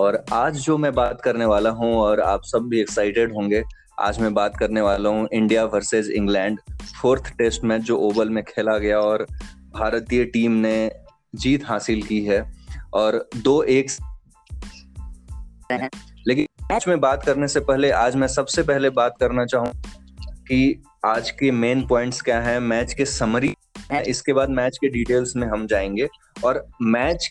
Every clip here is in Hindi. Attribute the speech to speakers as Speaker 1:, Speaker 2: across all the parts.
Speaker 1: और आज जो मैं बात करने वाला हूँ और आप सब भी एक्साइटेड होंगे, आज मैं बात करने वाला हूँ India versus England. Fourth test match जो ओवल में खेला गया और भारतीय टीम ने जीत हासिल की है और दो एक लेकिन मैच में बात करने से पहले आज मैं सबसे पहले बात करना चाहूँ कि आज के मेन पॉइंट्स क्या हैं मैच के समरी इसके बाद मैच के डिटेल्स में हम जाएँगे और मैच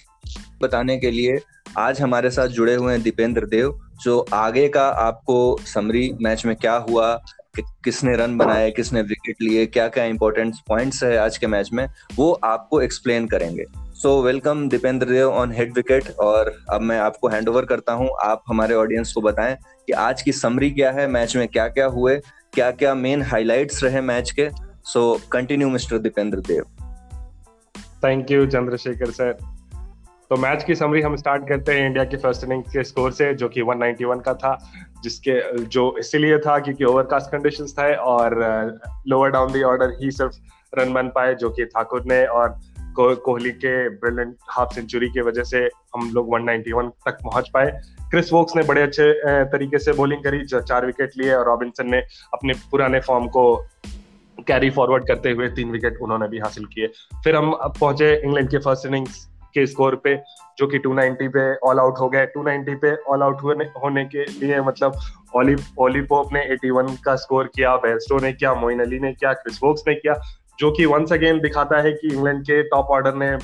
Speaker 1: बताने के लिए आज हमारे साथ जुड़े हुए हैं दीपेंद्र देव जो आगे का आपको समरी मैच में क्या हुआ कि, किसने रन बनाए किसने विकेट लिए क्या क्या इंपॉर्टेंट पॉइंट्स है आज के मैच में वो आपको एक्सप्लेन करेंगे। So welcome Dipendra Dev on head wicket और अब मैं आपको हैंड ओवर करता हूँ। आप हमारे ऑडियंस को बताएँ कि आज की समरी क्या है मैच में क्या क्या हुए क्या क्या मेन हाइलाइट्स रहे मैच के। So continue mister Dipendra Dev.
Speaker 2: Thank you Chandrashekhar sir तो मैच की समरी हम स्टार्ट करते हैं इंडिया के फ़र्स्ट इनिंग के स्कोर से, जो कि 191 का था, जिसके, जो इसीलिए था क्योंकि ओवरकास्ट कंडीशन था और लोअर डाउन दी ऑर्डर ही सिर्फ़ रन बन पाए, जो कि ठाकुर ने और कोहली के ब्रिलियंट हाफ़ सेंचुरी की वजह से हम लोग 191 तक पहुँच पाए। क्रिस वोक्स ने बड़े अच्छे तरीके से बॉलिंग करी, जो चार विकेट लिए और रॉबिन्सन ने अपने पुराने फॉर्म को कैरी फॉरवर्ड करते हुए तीन विकेट उन्होंने भी हासिल किए। फिर हम पहुँचे इंग्लैंड के फ़र्स्ट इनिंग्स के स्कोर पे, जो कि 290 पे ऑल आउट हो गए 290 पे ऑल आउट होने होने के लिए मतलब ओली ओली पोप ने 81 का स्कोर किया बेस्टो ने किया मोइन अली ने किया क्रिस वोक्स ने किया, जो कि वंस अगेन दिखाता है कि इंग्लैंड के टॉप ऑर्डर ने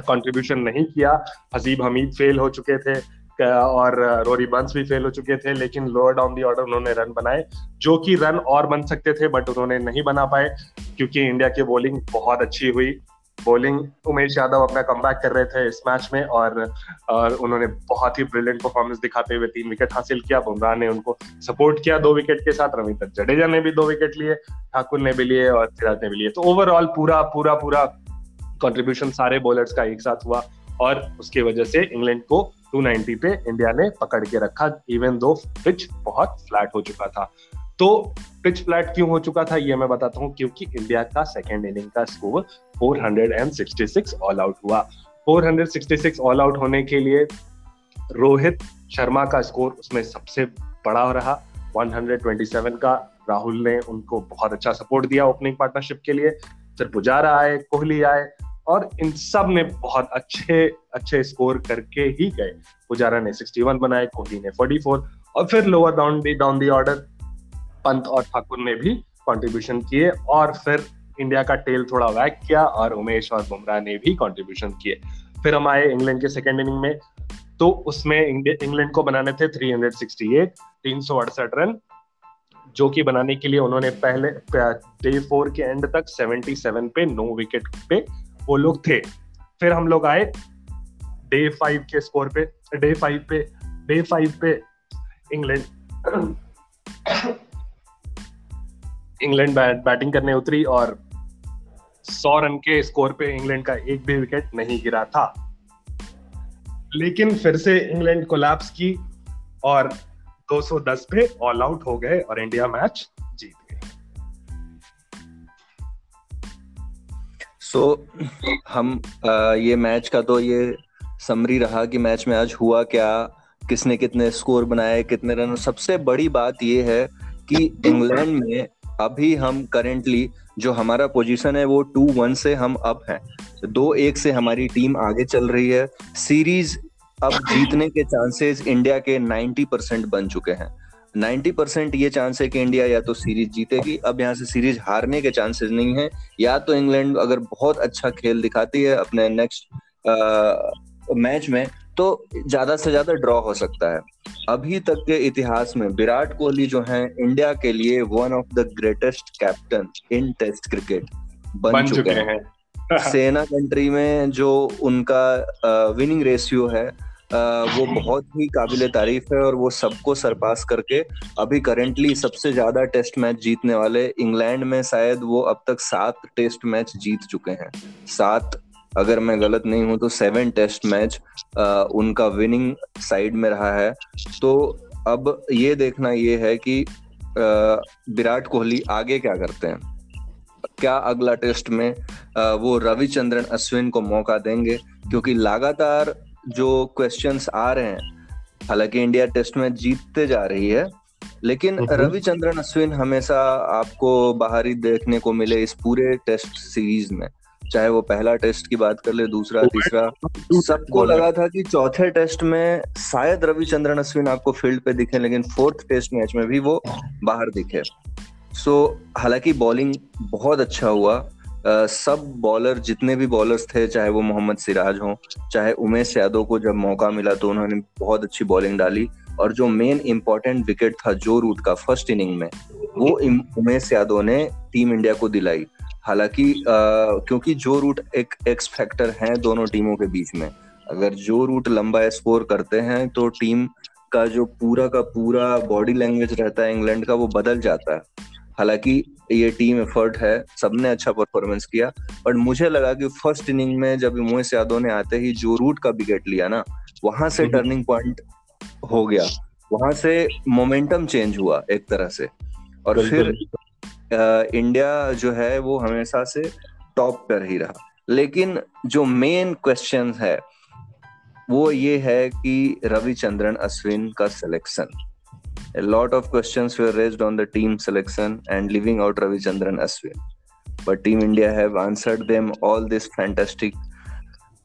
Speaker 2: कंट्रीब्यूशन नहीं किया। हजीब हमीद फेल हो चुके थे और रोरी बंस भी फेल हो चुके थे, लेकिन लोअर डाउन दी ऑर्डर उन्होंने रन बनाए, जो कि रन और बन सकते थे बट उन्होंने नहीं बना पाए, क्योंकि इंडिया की बॉलिंग बहुत अच्छी हुई। बॉलिंग उमेश यादव अपना कम कर रहे थे इस मैच में और और उन्होंने बहुत ही ब्रिलियंट परफॉर्मेंस दिखाते हुए तीन विकेट हासिल किया। बुमराह ने उनको सपोर्ट किया दो विकेट के साथ। रविंद्र जडेजा ने भी दो विकेट लिए, ठाकुर ने भी लिए और सिराज ने भी लिए। तो ओवरऑल पूरा पूरा पूरा कंट्रीब्यूशन सारे बॉलर्स का एक साथ हुआ और उसकी वजह से इंग्लैंड को 290 पे इंडिया ने पकड़ के रखा इवन दो पिच बहुत फ्लैट हो चुका था। तो पिच फ्लैट क्यों हो चुका था ये मैं बताता हूँ, क्योंकि इंडिया का सेकेंड इनिंग का स्कोर 466 ऑल आउट हुआ। 466 ऑल आउट होने के लिए रोहित शर्मा का स्कोर उसमें सबसे बड़ा रहा। 127 का राहुल ने उनको बहुत अच्छा सपोर्ट दिया ओपनिंग पार्टनरशिप के लिए। फिर पुजारा आए, कोहली आए और इन सबने बहुत अच्छे अच्छे स्कोर करके ही गए। पुजारा ने 61 बनाए, कोहली ने 44 और फिर lower down down the order Pant और ठाकुर ने भी कंट्रीब्यूशन किए और फिर इंडिया का टेल थोड़ा वैक किया और उमेश और बुमराह ने भी कंट्रीब्यूशन किए। फिर हम आए इंग्लैंड के सेकेंड इनिंग में तो उसमें इंग्लैंड को बनाने थे 368 तीन सौ अड़सठ रन जो कि बनाने के लिए उन्होंने पहले डे फोर के एंड तक 77 पे नो विकेट पे वो लोग थे। फिर हम लोग आए डे फाइव के स्कोर पे डे फाइव पे डे फाइव पे इंग्लैंड इंग्लैंड बैटिंग करने उतरी और सौ रन के स्कोर पे इंग्लैंड का एक भी विकेट नहीं गिरा था। लेकिन फिर से इंग्लैंड कोलैप्स की और 210 पे ऑल आउट हो गए और इंडिया मैच जीत गई
Speaker 1: सो so, हम आ, ये मैच का तो ये समरी रहा कि मैच में आज हुआ क्या किसने कितने स्कोर बनाए कितने रन। सबसे बड़ी बात ये है कि इंग्लैंड में अभी हम करेंटली जो हमारा पोजीशन है, वो टू वन से हम अप हैं। दो एक से हमारी टीम आगे चल रही है। सीरीज़ अब जीतने के चांसेस इंडिया के 90 परसेंट बन चुके हैं। 90 परसेंट ये चांस है कि इंडिया या तो सीरीज़ जीतेगी। अब यहाँ से सीरीज़ हारने के चांसेस नहीं है। या तो इंग्लैंड अगर बहुत अच्छा खेल दिखाती है अपने नेक्स्ट मैच में तो ज़्यादा से ज़्यादा ड्रॉ हो सकता है। अभी तक के इतिहास में विराट कोहली जो है इंडिया के लिए one of the greatest captain in test cricket बन, बन चुके हैं। सेना कंट्री में जो उनका विनिंग रेशियो है वो बहुत ही काबिल तारीफ़ है और वो सबको सरपास करके अभी करेंटली सबसे ज़्यादा टेस्ट मैच जीतने वाले इंग्लैंड में शायद वो अब तक सात टेस्ट मैच जीत चुके हैं। सात अगर मैं गलत नहीं हूँ तो सेवन टेस्ट मैच उनका विनिंग साइड में रहा है। तो अब ये देखना ये है कि विराट कोहली आगे क्या करते हैं? क्या अगला टेस्ट में वो रविचंद्रन अश्विन को मौका देंगे? क्योंकि लगातार जो क्वेश्चंस आ रहे हैं हालाँकि इंडिया टेस्ट मैच जीतते जा रही है लेकिन। रविचंद्रन अश्विन हमेशा आपको बाहरी देखने को मिले इस पूरे टेस्ट सीरीज़ में। चाहे वो पहला टेस्ट की बात कर ले दूसरा तीसरा सबको लगा था कि चौथे टेस्ट में शायद रविचंद्रन अश्विन आपको फ़ील्ड पे दिखे लेकिन फोर्थ टेस्ट मैच में भी वो बाहर दिखे। सो हालाँकि बॉलिंग बहुत अच्छा हुआ। Uh, सब बॉलर जितने भी बॉलर्स थे चाहे वो मोहम्मद सिराज हो चाहे उमेश यादव को जब मौका मिला तो उन्होंने बहुत अच्छी बॉलिंग डाली। और जो मेन इंपॉर्टेंट विकेट था जो रूट का फ़र्स्ट इनिंग में वो उमेश यादव ने टीम इंडिया को दिलाई। हालाँकि क्योंकि जो रूट एक एक्स फैक्टर है दोनों टीमों के बीच में अगर जो रूट लंबा स्कोर करते हैं तो टीम का जो पूरा का पूरा बॉडी लैंग्वेज रहता है इंग्लैंड का वो बदल जाता है। हालाँकि ये टीम एफर्ट है सबने अच्छा परफॉर्मेंस किया बट मुझे लगा कि फ़र्स्ट इनिंग में जब मोहित यादव ने आते ही जो रूट का विकेट लिया ना वहाँ से टर्निंग हम्म। पॉइंट हो गया। वहाँ से मोमेंटम चेंज हुआ एक तरह से। और फिर इंडिया जो है वो हमेशा से टॉप पर ही रहा लेकिन जो मेन क्वेश्चन है वो ये है कि रविचंद्रन अश्विन का selection A lot of questions were raised on the team selection and leaving out Ravichandran Ashwin. But Team India have answered them all this fantastic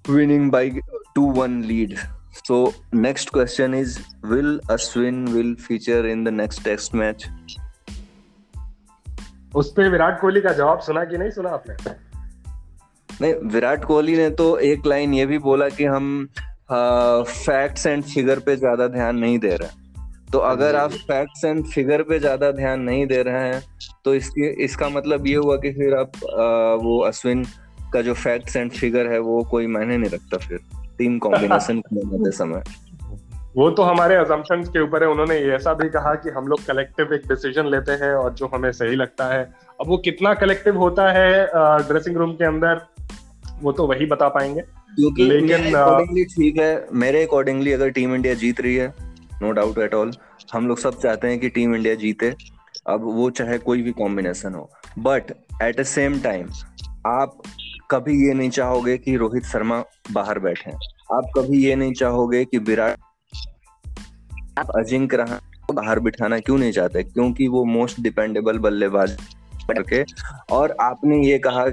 Speaker 1: winning by 2-1 lead. So next question is will Ashwin will feature in the next test match?
Speaker 2: उस पे विराट कोहली का जवाब सुना कि नहीं सुना आपने?
Speaker 1: नहीं विराट कोहली ने तो एक लाइन ये भी बोला कि हम फैक्ट्स एंड फिगर पे ज़्यादा ध्यान नहीं दे रहे तो अगर आप फैक्ट्स एंड फिगर पे ज़्यादा ध्यान नहीं दे रहे हैं तो इसके इसका मतलब ये हुआ कि फिर आप आ, वो अश्विन का जो फैक्ट्स एंड फिगर है वो कोई मायने नहीं रखता फिर टीम कॉम्बिनेशन बनाते समय।
Speaker 2: वो तो हमारे अजम्पशन के ऊपर है उन्होंने ऐसा भी कहा कि हम लोग कलेक्टिव एक डिसीज़न लेते हैं और जो हमें सही लगता है। अब वो कितना कलेक्टिव होता है ड्रेसिंग रूम के अंदर वो तो वही बता पाएँगे।
Speaker 1: क्योंकि लेकिन ठीक है मेरे अकॉर्डिंगली अगर टीम इंडिया जीत रही है नो डाउट एट ऑल हम लोग सब चाहते हैं कि टीम इंडिया जीते अब वो चाहे कोई भी कॉम्बिनेशन हो। But at the same time आप कभी ये नहीं चाहोगे कि रोहित शर्मा बाहर बैठे आप कभी ये नहीं चाहोगे कि विराट आप अजिंक्य रहा बाहर बिठाना क्यों नहीं चाहते? क्योंकि वो मोस्ट डिपेंडेबल बल्लेबाज करके और आपने ये कहा,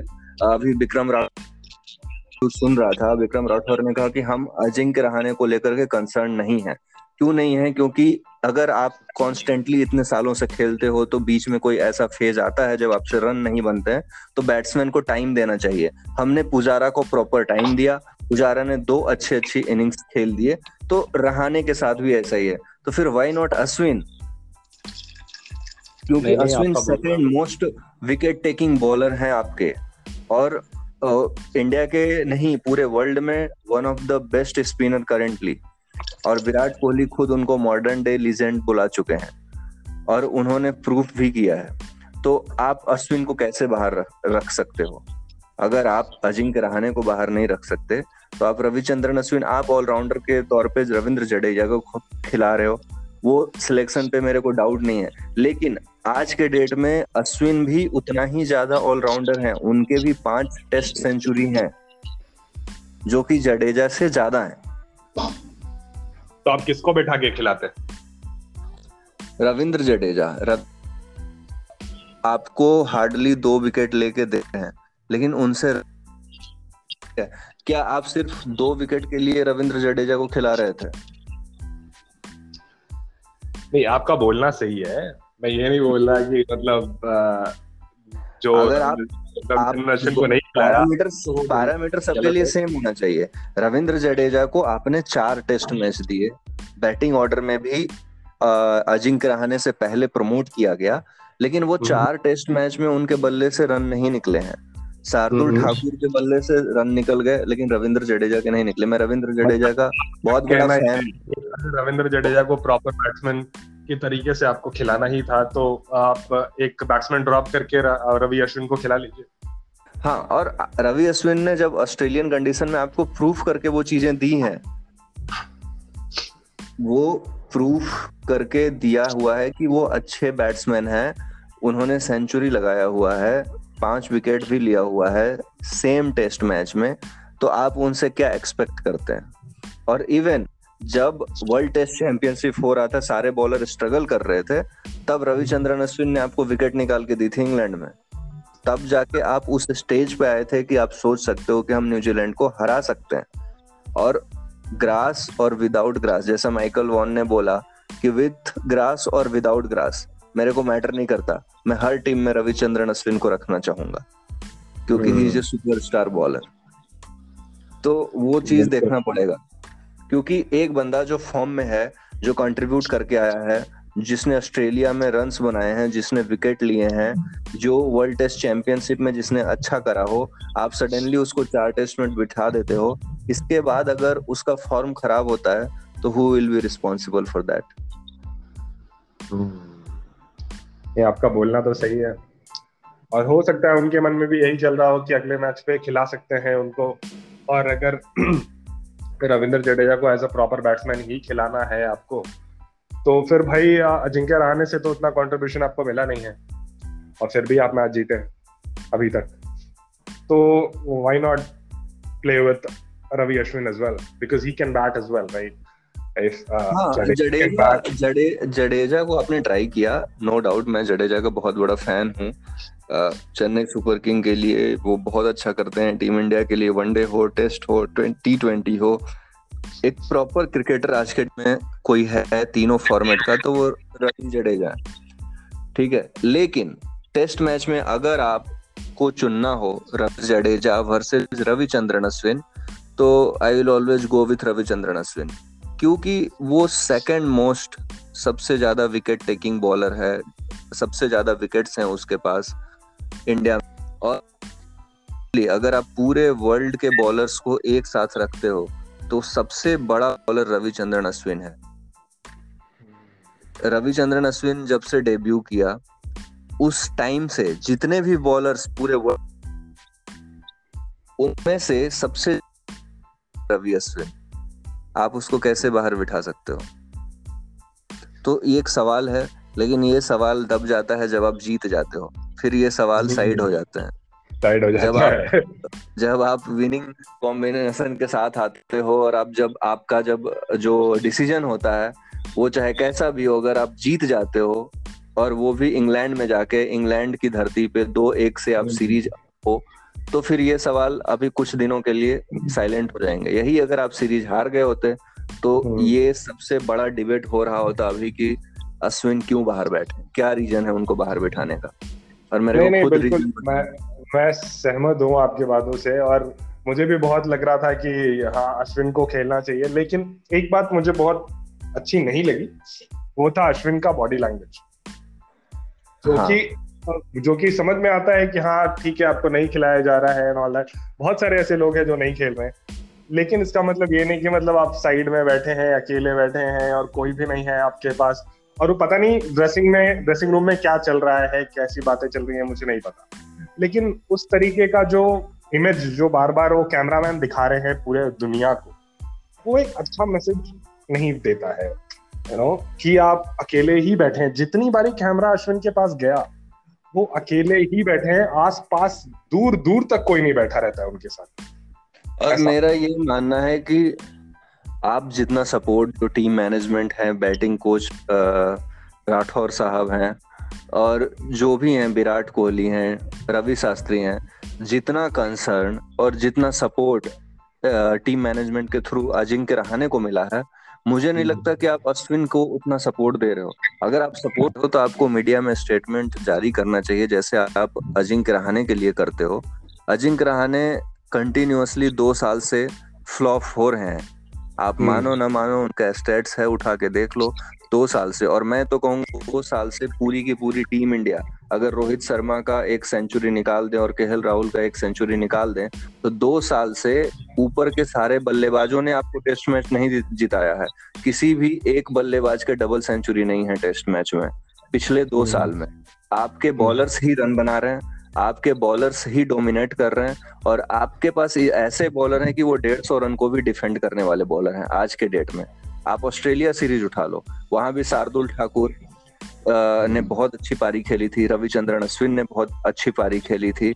Speaker 1: अभी विक्रम राठौर सुन रहा था, विक्रम राठौर ने कहा कि हम अजिंक्य रहाने को लेकर के कंसर्न नहीं है। क्यों नहीं है? क्योंकि अगर आप कॉन्स्टेंटली इतने सालों से खेलते हो तो बीच में कोई ऐसा फ़ेज़ आता है जब आपसे रन नहीं बनते हैं तो बैट्समैन को टाइम देना चाहिए। हमने पुजारा को प्रॉपर टाइम दिया। पुजारा ने दो अच्छे अच्छी इनिंग्स खेल दिए। तो रहाने के साथ भी ऐसा ही है। तो फिर वाई नॉट अश्विन क्योंकि Ashwin second most wicket taking bowler है आपके। और इंडिया के नहीं पूरे वर्ल्ड में one of the best spinner currently और विराट कोहली खुद उनको मॉडर्न डे लीजेंड बुला चुके हैं। और उन्होंने प्रूफ भी किया है। तो आप अश्विन को कैसे बाहर रख, रख सकते हो? अगर आप अजिंक्य रहाने को बाहर नहीं रख सकते तो आप रविचंद्रन अश्विन आप ऑलराउंडर के तौर पे रविंद्र जडेजा को खिला रहे हो। वो सिलेक्शन पे मेरे को डाउट नहीं है। लेकिन आज के डेट में अश्विन भी उतना ही ज़्यादा ऑलराउंडर हैं। उनके भी पाँच टेस्ट सेंचुरी हैं जो कि जडेजा से ज़्यादा हैं।
Speaker 2: तो आप किसको बैठा के खिलाते
Speaker 1: रविंद्र जडेजा रव... आपको हार्डली दो विकेट लेके देते हैं। लेकिन उनसे क्या आप सिर्फ़ दो विकेट के लिए रविंद्र जडेजा को खिला रहे थे?
Speaker 2: नहीं आपका बोलना सही है। मैं ये नहीं बोल रहा कि मतलब जो
Speaker 1: अगर आप पैरामीटर पैरामीटर सबके लिए सेम होना चाहिए। रविंद्र जडेजा को आपने चार टेस्ट मैच दिए। बैटिंग ऑर्डर में भी अजिंक्य रहाने से पहले प्रमोट किया गया लेकिन वो हम्म। चार टेस्ट मैच में उनके बल्ले से रन नहीं निकले हैं। शार्दुल हम्म। ठाकुर के बल्ले से रन निकल गए लेकिन रविंद्र जडेजा के नहीं निकले। मैं रविंद्र जडेजा का बहुत बड़ा फ़ैन
Speaker 2: रविंद्र जडेजा को प्रॉपर बैट्समैन के तरीके से आपको खिलाना ही था तो आप एक बैट्समैन ड्रॉप करके रवि अश्विन को खिला लीजिए।
Speaker 1: हाँ और रवि अश्विन ने जब ऑस्ट्रेलियन कंडीशन में आपको प्रूफ करके वो चीज़ें दी हैं वो प्रूफ करके दिया हुआ है कि वो अच्छे बैट्समैन हैं उन्होंने सेंचुरी लगाया हुआ है पाँच विकेट भी लिया हुआ है सेम टेस्ट मैच में तो आप उनसे क्या एक्सपेक्ट करते हैं? और इवन जब वर्ल्ड टेस्ट चैंपियनशिप हो रहा था, सारे बॉलर स्ट्रगल कर रहे थे, तब रविचंद्रन अश्विन ने आपको विकेट निकाल के दी थी इंग्लैंड में। तब जाके आप उस स्टेज पे आए थे कि आप सोच सकते हो कि हम न्यूजीलैंड को हरा सकते हैं। और ग्रास और विदाउट ग्रास जैसा माइकल वॉन ने बोला कि विथ ग्रास और विदाउट ग्रास मेरे को मैटर नहीं करता। मैं हर टीम में रविचंद्रन अश्विन को रखना चाहूँगा क्योंकि he is a superstar bowler तो वो चीज़ देखना पड़ेगा क्योंकि एक बंदा जो फॉर्म में है जो कंट्रीब्यूट करके आया है जिसने ऑस्ट्रेलिया में रन बनाए हैं जिसने विकेट लिए हैं जो वर्ल्ड टेस्ट चैंपियनशिप में जिसने अच्छा करा हो आप सडनली उसको चार टेस्ट में बिठा देते हो। इसके बाद अगर उसका फॉर्म खराब होता है तो who will be responsible for that
Speaker 2: ये आपका बोलना तो सही है। और हो सकता है उनके मन में भी यही चल रहा हो कि अगले मैच पे खिला सकते हैं उनको। और अगर रविंद्र जडेजा को एज अ प्रॉपर बैट्समैन ही खिलाना है आपको तो फिर भाई अजिंक्य रहाने से तो उतना कंट्रीब्यूशन आपको मिला नहीं है। और फिर भी आप मैच जीते अभी तक। तो why not play with Ravi Ashwin as well because he can bat as well right
Speaker 1: Jadeja जडे जडेजा को आपने ट्राई किया नो डाउट मैं जडेजा का बहुत बड़ा फ़ैन हूँ। चेन्नई सुपर किंग के लिए वो बहुत अच्छा करते हैं। टीम इंडिया के लिए वनडे हो टेस्ट हो टी ट्वेंटी हो। एक प्रॉपर क्रिकेटर आज के में कोई है तीनों फॉर्मेट का तो वो रवि जडेजा ठीक है? लेकिन टेस्ट मैच में अगर आप को चुनना हो रवि जडेजा वर्सेस रविचंद्रन अश्विन तो I will always go with Ravichandran Ashwin. क्योंकि वो सेकंड मोस्ट सबसे ज़्यादा विकेट टेकिंग बॉलर है, सबसे ज़्यादा विकेट्स हैं उसके पास इंडिया और अगर आप पूरे वर्ल्ड के बॉलर्स को एक साथ रखते हो तो सबसे बड़ा बॉलर रविचंद्रन अश्विन है। रविचंद्रन अश्विन जब से डेब्यू किया, उस टाइम से जितने भी बॉलर्स पूरे वर्ल्ड उनमें से सबसे रवि अश्विन। आप उसको कैसे बाहर बिठा सकते हो? तो ये एक सवाल है लेकिन ये सवाल दब जाता है जब आप जीत जाते हो। फिर ये सवाल साइड हो जाते हैं।
Speaker 2: साइड हो जाता जब है।
Speaker 1: आप जब आप विनिंग कॉम्बिनेशन के साथ आते हो और आप जब आपका जब जो डिसीज़न होता है वो चाहे कैसा भी हो अगर आप जीत जाते हो और वो भी इंग्लैंड में जाके इंग्लैंड की धरती पे दो एक से आप सीरीज़ हो तो फिर ये सवाल अभी कुछ दिनों के लिए साइलेंट हो जाएँगे। यही अगर आप सीरीज़ हार गए होते तो हम्म। ये सबसे बड़ा डिबेट हो रहा होता अभी कि अश्विन क्यों बाहर बैठे? क्या रीजन है उनको बाहर बैठाने का?
Speaker 2: और मेरे नहीं, को खुद नहीं, मैं मैं सहमत हूँ आपकी बातों से और मुझे भी बहुत लग रहा था कि हाँ अश्विन को खेलना चाहिए लेकिन एक बात मुझे बहुत अच्छी नहीं लगी वो था अश्विन का बॉडी लैंग्वेज जो हाँ. जो कि समझ में आता है कि हाँ ठीक है, आपको नहीं खिलाया जा रहा है एंड ऑल दैट बहुत सारे ऐसे लोग हैं जो नहीं खेल रहे हैं। लेकिन इसका मतलब ये नहीं कि मतलब आप साइड में बैठे हैं, अकेले बैठे हैं और कोई भी नहीं है आपके पास। और वो पता नहीं ड्रेसिंग में ड्रेसिंग रूम में क्या चल रहा है, कैसी बातें चल रही है, मुझे नहीं पता। लेकिन उस तरीके का जो इमेज जो बार बार वो कैमरामैन दिखा रहे हैं पूरे दुनिया को, वो एक अच्छा मैसेज नहीं देता है। यू नो कि आप अकेले ही बैठे हैं। जितनी बारी कैमरा अश्विन के पास गया वो अकेले ही बैठे हैं आस पास दूर दूर तक कोई नहीं बैठा रहता है उनके साथ।
Speaker 1: और मेरा ये मानना है कि आप जितना सपोर्ट जो टीम मैनेजमेंट है बैटिंग कोच राठौर साहब हैं और जो भी हैं विराट कोहली हैं रवि शास्त्री हैं जितना कंसर्न और जितना सपोर्ट टीम मैनेजमेंट के थ्रू अजिंक्य रहाने को मिला है मुझे नहीं लगता कि आप अश्विन को उतना सपोर्ट दे रहे हो। अगर आप सपोर्ट हो तो आपको मीडिया में स्टेटमेंट जारी करना चाहिए जैसे आप अजिंक्य रहाने के लिए करते हो। अजिंक्य रहाने कंटिन्यूसली दो साल से फ्लॉप हो रहे हैं। आप हम्म। मानो ना मानो उनका स्टेट्स है उठा के देख लो। दो साल से और मैं तो कहूँगा दो साल से पूरी की पूरी टीम इंडिया अगर रोहित शर्मा का एक सेंचुरी निकाल दें और केएल राहुल का एक सेंचुरी निकाल दें तो दो साल से ऊपर के सारे बल्लेबाजों ने आपको टेस्ट मैच नहीं जिताया है। किसी भी एक बल्लेबाज के डबल सेंचुरी नहीं है टेस्ट मैच में पिछले दो हम्म। साल में। आपके बॉलर्स ही रन बना रहे हैं आपके बॉलर्स ही डोमिनेट कर रहे हैं और आपके पास ऐसे बॉलर हैं कि वो डेढ़ सौ रन को भी डिफेंड करने वाले बॉलर हैं आज के डेट में। आप ऑस्ट्रेलिया सीरीज़ उठा लो। वहाँ भी शार्दुल ठाकुर ने बहुत अच्छी पारी खेली थी। रविचंद्रन अश्विन ने बहुत अच्छी पारी खेली थी।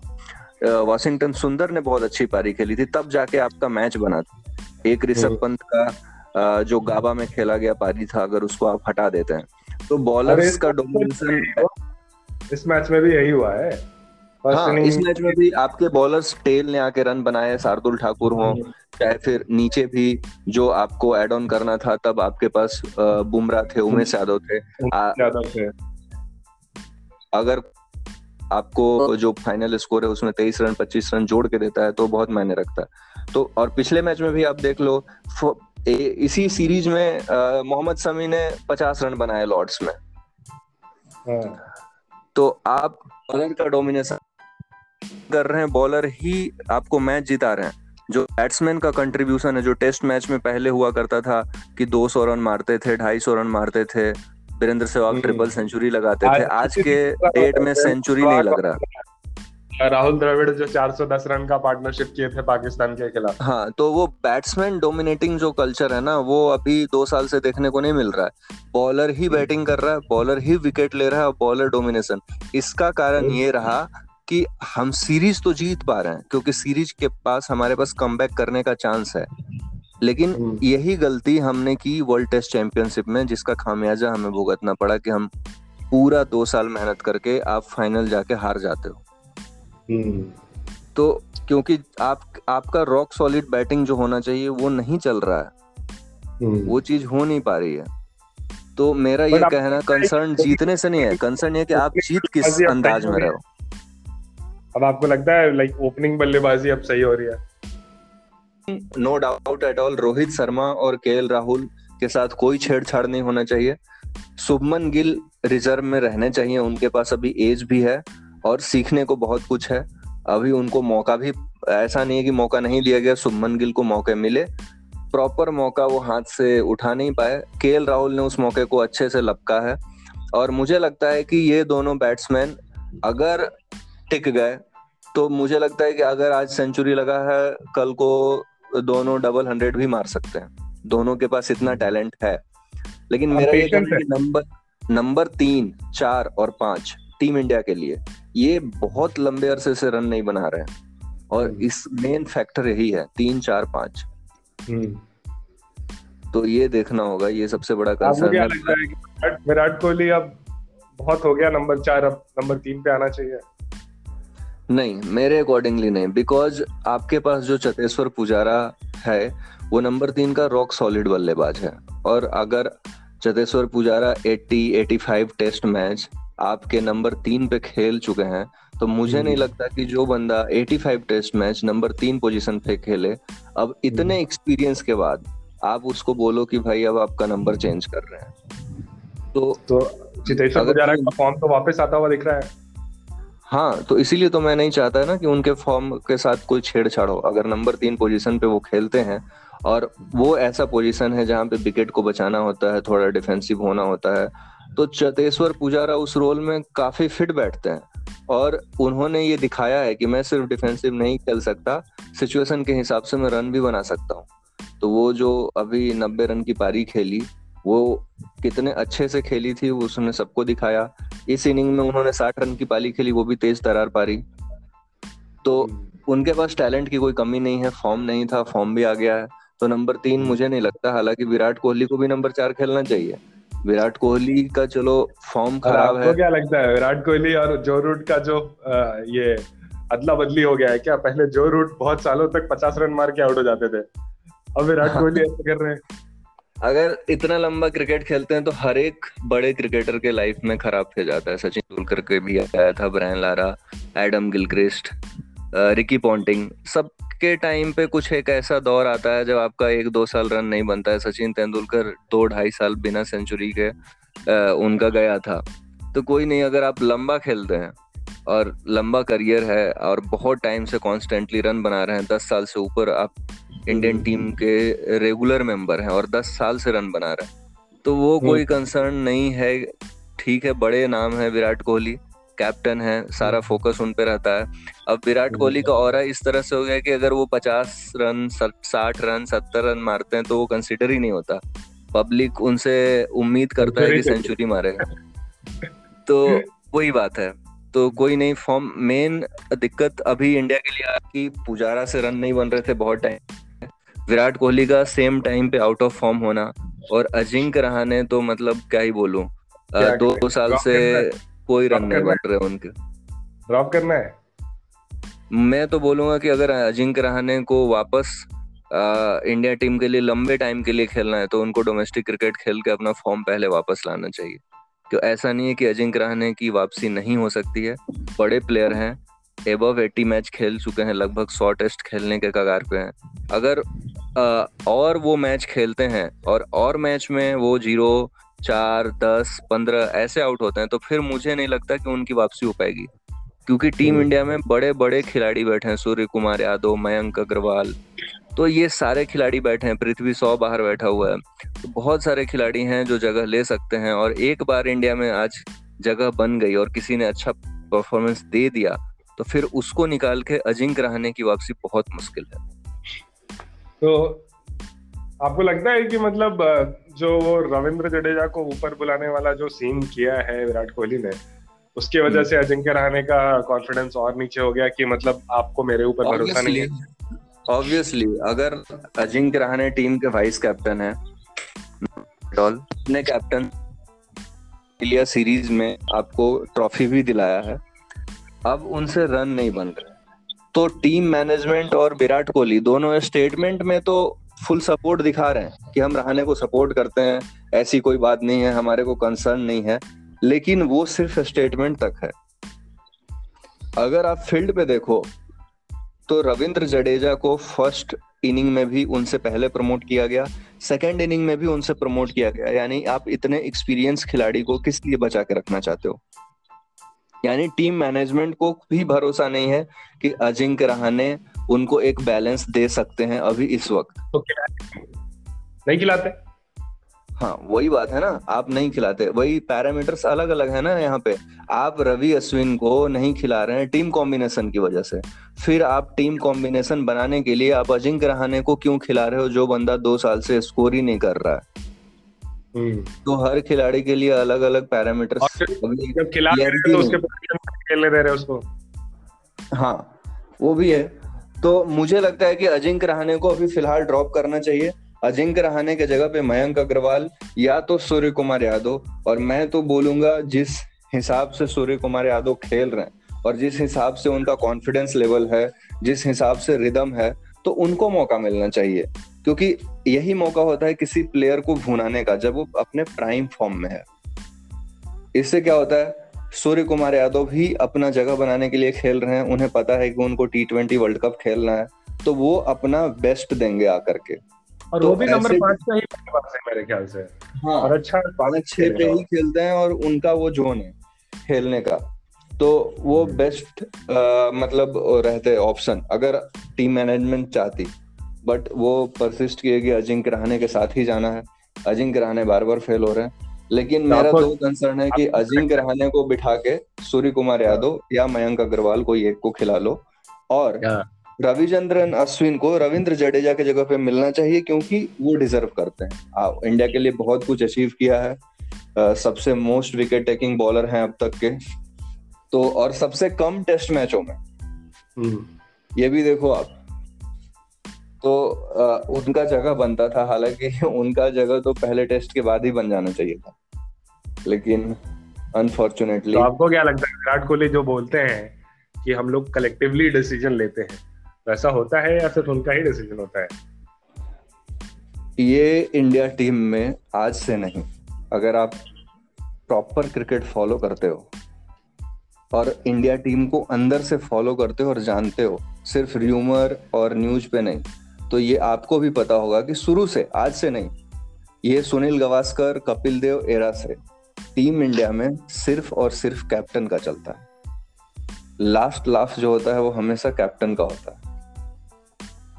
Speaker 1: वॉशिंगटन सुंदर ने बहुत अच्छी पारी खेली थी। तब जाके आपका मैच बना था। एक ऋषभ हम्म। पंत का जो गाबा में खेला गया पारी था अगर उसको आप हटा देते हैं। तो बॉलर्स का डोमिनेशन
Speaker 2: इस मैच में भी यही हुआ है।
Speaker 1: हाँ इस मैच में भी आपके बॉलर्स टेल ने आके रन बनाए शार्दुल ठाकुर हो हम्म। चाहे फिर नीचे भी जो आपको एड ऑन करना था तब आपके पास बुमराह थे उमेश यादव थे। यादव थे। अगर आपको जो फाइनल स्कोर है उसमें तेईस रन पच्चीस रन जोड़ के देता है तो बहुत मायने रखता है। तो और पिछले मैच में भी आप देख लो ए, इसी सीरीज़ में मोहम्मद समी ने पचास रन बनाए लॉर्ड्स में। हाँ। तो आप बॉलर का डोमिनेशन कर रहे हैं बॉलर ही आपको मैच जिता रहे हैं। जो बैट्समैन का कंट्रीब्यूशन है जो टेस्ट मैच में पहले हुआ करता था कि 200 रन मारते थे 250 रन मारते थे वीरेंद्र सहवाग ट्रिपल सेंचुरी लगाते थे। आज के डेट में सेंचुरी नहीं लग रहा।
Speaker 2: राहुल द्रविड़ जो 410 रन का पार्टनरशिप किए थे पाकिस्तान के खिलाफ।
Speaker 1: हाँ तो वो बैट्समैन डोमिनेटिंग जो कल्चर है ना वो अभी दो साल से देखने को नहीं मिल रहा है। बॉलर ही बैटिंग कर रहा है बॉलर ही विकेट ले रहा है और बॉलर डोमिनेशन इसका कारण हम्म। ये रहा कि हम सीरीज़ तो जीत पा रहे हैं क्योंकि सीरीज़ के पास हमारे पास कम करने का चांस है लेकिन हम्म। यही गलती हमने की वर्ल्ड टेस्ट चैंपियनशिप में जिसका खामियाजा हमें भुगतना पड़ा कि हम पूरा दो साल मेहनत करके आप फाइनल जाके हार जाते हो हम्म। तो क्योंकि आप आपका रॉक सॉलिड बैटिंग जो होना चाहिए वो नहीं चल रहा है हम्म। वो चीज़ हो नहीं पा रही है तो मेरा ये कहना कंसर्न जीतने से नहीं है कंसर्न ये कि आप जीत किस अंदाज में रहो
Speaker 2: अब आपको लगता है लाइक ओपनिंग बल्लेबाजी अब सही हो रही है?
Speaker 1: No doubt at all Rohit Sharma और के राहुल के साथ कोई छेड़छाड़ नहीं होना चाहिए। शुभमन गिल रिज़र्व में रहने चाहिए, उनके पास अभी एज भी है और सीखने को बहुत कुछ है। अभी उनको मौका भी, ऐसा नहीं है कि मौका नहीं दिया गया, शुभमन गिल को मौके मिले। प्रॉपर मौका वो हाथ से उठा नहीं पाए। के राहुल ने उस मौके को अच्छे से लपका है। और मुझे लगता है कि ये दोनों बैट्समैन अगर टिक गए तो मुझे लगता है कि अगर आज सेंचुरी लगा है कल को दोनों डबल हंड्रेड भी मार सकते हैं। दोनों के पास इतना टैलेंट है। लेकिन मेरा ये नंबर नंबर तीन चार और पाँच टीम इंडिया के लिए ये बहुत लंबे अरसे से रन नहीं बना रहे हैं। और हम्म। इस मेन फैक्टर यही है तीन चार पाँच। हम्म। तो ये देखना होगा ये सबसे बड़ा कंसर्न
Speaker 2: है। विराट कोहली अब बहुत हो गया नंबर चार अब नंबर तीन पे आना चाहिए।
Speaker 1: नहीं मेरे अकॉर्डिंगली नहीं बिकॉज़ आपके पास जो चतेश्वर पुजारा है वो नंबर तीन का रॉक सॉलिड बल्लेबाज है और अगर चतेश्वर पुजारा 80 85 टेस्ट मैच आपके नंबर तीन पे खेल चुके हैं तो मुझे नहीं हम्म। लगता कि जो बंदा 85 टेस्ट मैच नंबर तीन पोजीशन पे खेले अब इतने एक्सपीरियंस हम्म। के बाद आप उसको बोलो कि भाई अब आपका नंबर चेंज कर रहे हैं
Speaker 2: तो तो चतेश्वर पुजारा का फॉर्म तो वापस आता हुआ दिख रहा है
Speaker 1: हाँ तो इसीलिए तो मैं नहीं चाहता ना कि उनके फॉर्म के साथ कोई छेड़छाड़ हो। अगर नंबर तीन पोजीशन पे वो खेलते हैं और वो ऐसा पोजीशन है जहाँ पे विकेट को बचाना होता है, थोड़ा डिफेंसिव होना होता है तो चतेश्वर पुजारा उस रोल में काफ़ी फिट बैठते हैं। और उन्होंने ये दिखाया है कि मैं सिर्फ़ डिफेंसिव नहीं खेल सकता सिचुएशन के हिसाब से मैं रन भी बना सकता हूँ। तो वो जो अभी नब्बे रन की पारी खेली वो कितने अच्छे से खेली थी उसने सबको दिखाया। इस इनिंग में उन्होंने साठ रन की पाली खेली वो भी तेज तरार पारी। तो हम्म। उनके पास टैलेंट की कोई कमी नहीं है फॉर्म नहीं था फॉर्म भी आ गया है। तो नंबर तीन मुझे नहीं लगता हालाँकि विराट कोहली को भी नंबर चार खेलना चाहिए। विराट कोहली का चलो फॉर्म खराब है।
Speaker 2: क्या लगता है विराट कोहली और जो रूट का जो आ, ये अदला बदली हो गया है क्या? पहले जो रूट बहुत सालों तक पचास रन मार के आउट हो जाते थे। अब विराट कोहली ऐसे कर रहे हैं।
Speaker 1: अगर इतना लंबा क्रिकेट खेलते हैं तो हर एक बड़े क्रिकेटर के लाइफ में खराब हो जाता है। सचिन तेंदुलकर के भी आया था, Brian Lara, Adam Gilchrist Ricky Ponting, सबके टाइम पे कुछ एक ऐसा दौर आता है जब आपका एक दो साल रन नहीं बनता है। सचिन तेंदुलकर दो ढाई साल बिना सेंचुरी के उनका गया था। तो कोई नहीं, अगर आप लंबा खेलते हैं और लंबा करियर है और बहुत टाइम से कॉन्स्टेंटली रन बना रहे हैं, दस साल से ऊपर आप इंडियन टीम के रेगुलर मेंबर हैं और दस साल से रन बना रहे हैं। तो वो हम्म। कोई कंसर्न नहीं है। ठीक है बड़े नाम है विराट कोहली कैप्टन है सारा फोकस उन पे रहता है। अब विराट हम्म। कोहली का और इस तरह से हो गया कि अगर वो पचास रन साठ रन सत्तर रन मारते हैं तो वो कंसिडर ही नहीं होता। पब्लिक उनसे उम्मीद करता है कि सेंचुरी मारेगा। तो वही बात है। तो कोई नहीं फॉर्म मेन दिक्कत अभी इंडिया के लिए आपकी पुजारा से रन नहीं बन रहे थे बहुत टाइम विराट कोहली का सेम टाइम पे आउट ऑफ़ फॉर्म होना और अजिंक्य रहाने तो मतलब क्या ही बोलूँ दो, दो साल से कोई रन नहीं बन रहे उनके।
Speaker 2: ड्रॉप करना है?
Speaker 1: मैं तो बोलूँगा कि अगर अजिंक्य रहाने को वापस आ, इंडिया टीम के लिए लंबे टाइम के लिए खेलना है तो उनको डोमेस्टिक क्रिकेट खेल के अपना फॉर्म पहले वापस लाना चाहिए। क्यों ऐसा नहीं है कि अजिंक्य रहाने की वापसी नहीं हो सकती है। बड़े प्लेयर हैं एबव एट्टी मैच खेल चुके हैं लगभग सौ टेस्ट खेलने के कगार पे हैं। अगर और वो मैच खेलते हैं और और मैच में वो ज़ीरो चार दस पंद्रह ऐसे आउट होते हैं तो फिर मुझे नहीं लगता कि उनकी वापसी हो पाएगी। क्योंकि टीम हम्म। इंडिया में बड़े बड़े खिलाड़ी बैठे हैं सूर्य कुमार यादव मयंक अग्रवाल। तो ये सारे खिलाड़ी बैठे हैं पृथ्वी सौ बाहर बैठा हुआ है। तो बहुत सारे खिलाड़ी हैं जो जगह ले सकते हैं और एक बार इंडिया में आज जगह बन गई और किसी ने अच्छा परफॉर्मेंस दे दिया तो फिर उसको निकाल के अजिंक रहने की वापसी बहुत मुश्किल है।
Speaker 2: तो आपको लगता है कि मतलब जो वो रविंद्र जडेजा को ऊपर बुलाने वाला जो सीन किया है विराट कोहली ने उसकी वजह हम्म। से अजिंक्य रहने का कॉन्फिडेंस और नीचे हो गया कि मतलब आपको मेरे ऊपर भरोसा नहीं है
Speaker 1: ऑब्वियसली अगर अजिंक्य रहाने टीम के वाइस कैप्टन है अपने कैप्टन इंडिया सीरीज़ में आपको ट्रॉफी भी दिलाया है अब उनसे रन नहीं बन रहे तो टीम मैनेजमेंट और विराट कोहली दोनों स्टेटमेंट में तो फुल सपोर्ट दिखा रहे हैं कि हम रहाने को सपोर्ट करते हैं, ऐसी कोई बात नहीं है, हमारे को कंसर्न नहीं है, लेकिन वो सिर्फ़ स्टेटमेंट तक है। अगर आप फ़ील्ड पे देखो तो रविंद्र जडेजा को फ़र्स्ट इनिंग में भी उनसे पहले प्रमोट किया गया सेकेंड इनिंग में भी उनसे प्रमोट किया गया, यानी आप इतने एक्सपीरियंस खिलाड़ी को किस लिए बचा के रखना चाहते हो? यानी टीम मैनेजमेंट को भी भरोसा नहीं है कि अजिंक्य रहाने उनको एक बैलेंस दे सकते हैं अभी इस वक्त। तो
Speaker 2: नहीं खिलाते?
Speaker 1: हाँ वही बात है ना आप नहीं खिलाते। वही पैरामीटर्स अलग अलग है ना यहाँ पे। आप रवि अश्विन को नहीं खिला रहे हैं टीम कॉम्बिनेशन की वजह से। फिर आप टीम कॉम्बिनेशन बनाने के लिए आप अजिंक्य रहाने को क्यों खिला रहे हो जो बंदा दो साल से स्कोर ही नहीं कर रहा है। तो हर खिलाड़ी के लिए अलग अलग पैरामीटर जब खिला रहे तो उसके खेलने दे रहे उसको। हाँ वो भी है। तो मुझे लगता है कि अजिंक्य रहाने को अभी फ़िलहाल ड्रॉप करना चाहिए। अजिंक्य रहाने के जगह पे मयंक अग्रवाल या तो सूर्य कुमार यादव। और मैं तो बोलूँगा जिस हिसाब से सूर्य कुमार यादव खेल रहे हैं और जिस हिसाब से उनका कॉन्फिडेंस लेवल है जिस हिसाब से रिदम है तो उनको मौका मिलना चाहिए। क्योंकि यही मौका होता है किसी प्लेयर को भुनाने का जब वो अपने प्राइम फॉर्म में है। इससे क्या होता है सूर्य कुमार यादव भी अपना जगह बनाने के लिए खेल रहे हैं। उन्हें पता है कि उनको टी ट्वेंटी वर्ल्ड कप खेलना है। तो वो अपना बेस्ट देंगे आकर के।
Speaker 2: और तो वो भी नंबर पाँच का ही है मेरे ख्याल से।
Speaker 1: हाँ और अच्छा पाँच छह पे ही खेलते हैं और उनका वो जोन है खेलने का। तो वो बेस्ट मतलब रहते ऑप्शन अगर टीम मैनेजमेंट चाहती बट वो परसिस्ट किए कि अजिंक्य रहाने के साथ ही जाना है। अजिंक्य रहाने बार बार फेल हो रहे हैं। लेकिन तो मेरा दो कंसर्न है कि अजिंक्य रहाने को बिठा के सूर्य कुमार यादव या मयंक अग्रवाल को एक को खिला लो। और रविचंद्रन अश्विन को रविंद्र जडेजा के जगह पे मिलना चाहिए क्योंकि वो डिजर्व करते हैं। आ, इंडिया के लिए बहुत कुछ अचीव किया है। आ, सबसे मोस्ट विकेट टेकिंग बॉलर हैं अब तक के। तो और सबसे कम टेस्ट मैचों में। हम्म। ये भी देखो आप। तो आ, उनका जगह बनता था हालाँकि उनका जगह तो पहले टेस्ट के बाद ही बन जाना चाहिए था। लेकिन अनफॉर्चुनेटली तो
Speaker 2: आपको क्या लगता है विराट कोहली जो बोलते हैं कि हम लोग कलेक्टिवली डिसीज़न लेते हैं वैसा होता है या सिर्फ़ उनका ही डिसीज़न होता है?
Speaker 1: ये इंडिया टीम में आज से नहीं। अगर आप प्रॉपर क्रिकेट फॉलो करते हो और इंडिया टीम को अंदर से फॉलो करते हो और जानते हो, सिर्फ़ र्यूमर और न्यूज़ पे नहीं। तो ये आपको भी पता होगा कि शुरू से, आज से नहीं, ये सुनील गवास्कर, कपिल देव एरा से टीम इंडिया में सिर्फ़ और सिर्फ़ कैप्टन का चलता है। लास्ट लास्ट जो होता है वो हमेशा कैप्टन का होता है।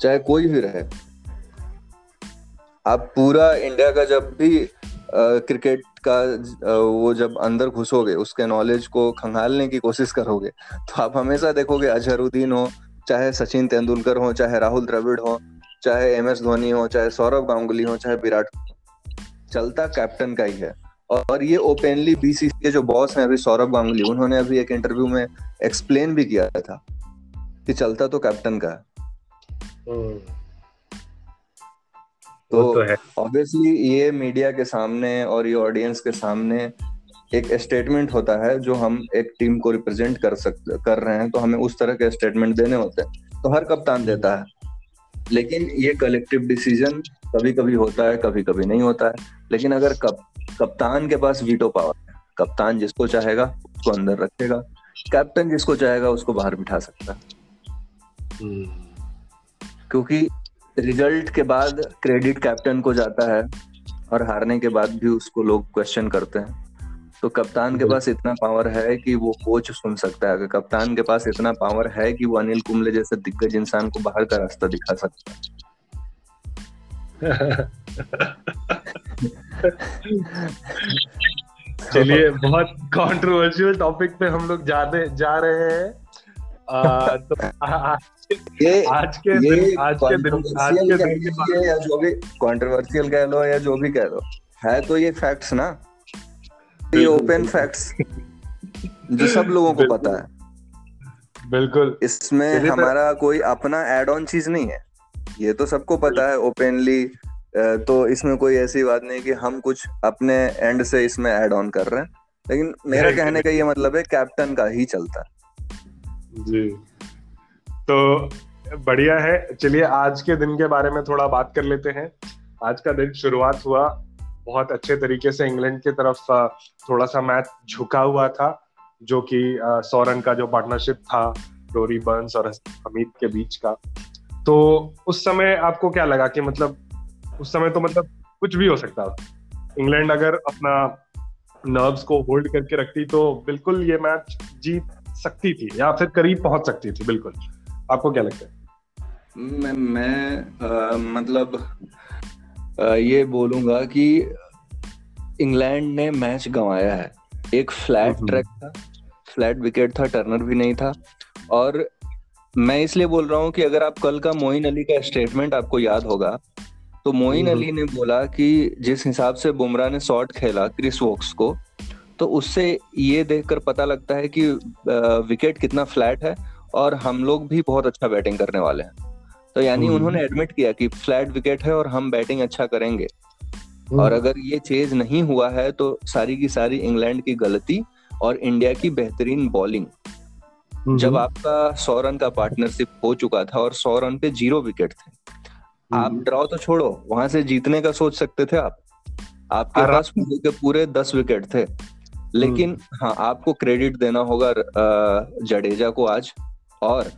Speaker 1: चाहे कोई भी रहे। आप पूरा इंडिया का जब भी क्रिकेट का वो जब अंदर घुसोगे, उसके नॉलेज को खंगालने की कोशिश करोगे तो आप हमेशा देखोगे अजहरुद्दीन हो, चाहे सचिन तेंदुलकर हो, चाहे राहुल द्रविड़ हो, चाहे एम एस धोनी हो, चाहे सौरभ गांगुली हो, चाहे विराट चलता कैप्टन का ही है। और ये ओपनली बीसीसी के जो बॉस हैं, अभी सौरभ गांगुली, उन्होंने अभी एक इंटरव्यू में एक्सप्लेन भी किया था कि चलता तो कैप्टन का है। हम्म। तो ऑब्वियसली तो ये मीडिया के सामने और ये ऑडियंस के सामने एक स्टेटमेंट होता है जो हम एक टीम को रिप्रेजेंट कर सकते कर रहे हैं तो हमें उस तरह के स्टेटमेंट देने होते हैं। तो हर कप्तान देता है। लेकिन ये कलेक्टिव डिसीज़न कभी कभी होता है कभी कभी नहीं होता है। लेकिन अगर कप, कप्तान के पास वीटो पावर है कप्तान जिसको चाहेगा उसको अंदर रखेगा। कैप्टन जिसको चाहेगा उसको बाहर बिठा सकता है। क्योंकि रिज़ल्ट के बाद क्रेडिट कैप्टन को जाता है और हारने के बाद भी उसको लोग क्वेश्चन करते हैं। तो कप्तान के पास इतना पावर है कि वो कोच सुन सकता है। अगर कप्तान के पास इतना पावर है कि वो अनिल कुंबले जैसे दिग्गज इंसान को बाहर का रास्ता दिखा सकता है।
Speaker 2: चलिए, बहुत कंट्रोवर्शियल टॉपिक पे हम लोग जा रहे हैं। तो
Speaker 1: ये आज के ये दिन आज के दिन आज के दिन या जो भी कंट्रोवर्शियल कह लो या जो भी कह लो है तो ये फैक्ट्स ना? ये ओपन फैक्ट्स जो सब लोगों को पता है।
Speaker 2: बिल्कुल।
Speaker 1: इसमें हमारा कोई अपना एड ऑन चीज़ नहीं है। ये तो सबको पता है ओपनली तो इसमें कोई ऐसी बात नहीं कि हम कुछ अपने एंड से इसमें एड ऑन कर रहे हैं। लेकिन मेरा कहने का ये मतलब है कैप्टन का ही चलता
Speaker 2: है। जी। तो बढ़िया है। चलिए, आज के दिन के बारे में थोड़ा बात कर लेते हैं। आज का दिन शुरुआत हुआ बहुत अच्छे तरीके से इंग्लैंड की तरफ़ थोड़ा सा मैच झुका हुआ था, जो कि सौ रन का जो पार्टनरशिप था, डोरी बर्न्स और हमीद के बीच का। तो उस समय आपको क्या लगा कि मतलब उस समय तो मतलब कुछ भी हो सकता था। इंग्लैंड अगर अपना नर्व्स को होल्ड करके रखती तो बिल्कुल ये मैच जीत सकती थी या फिर करीब पहुँच सकती थी बिल्कुल। आपको क्या लगता है?
Speaker 1: मैं मैं आ, मतलब आ, ये बोलूँगा कि इंग्लैंड ने मैच गंवाया है। एक फ्लैट ट्रैक था फ्लैट विकेट था टर्नर भी नहीं था। और मैं इसलिए बोल रहा हूँ कि अगर आप कल का मोइन अली का स्टेटमेंट आपको याद होगा तो मोइन अली ने बोला कि जिस हिसाब से बुमराह ने शॉट खेला क्रिस वोक्स को तो उससे ये देखकर पता लगता है कि विकेट कितना फ्लैट है और हम लोग भी बहुत अच्छा बैटिंग करने वाले हैं तो यानी हम्म। उन्होंने एडमिट किया कि फ्लैट विकेट है और हम बैटिंग अच्छा करेंगे हम्म। और अगर ये चेज नहीं हुआ है तो सारी की सारी इंग्लैंड की गलती और इंडिया की बेहतरीन बॉलिंग हम्म। जब आपका सौ रन का पार्टनरशिप हो चुका था और सौ रन पे ज़ीरो विकेट थे आप ड्रॉ तो छोड़ो वहाँ से जीतने का सोच सकते थे आप आपके पास पूरे के पूरे दस विकेट थे लेकिन हाँ आपको क्रेडिट देना होगा जडेजा को आज और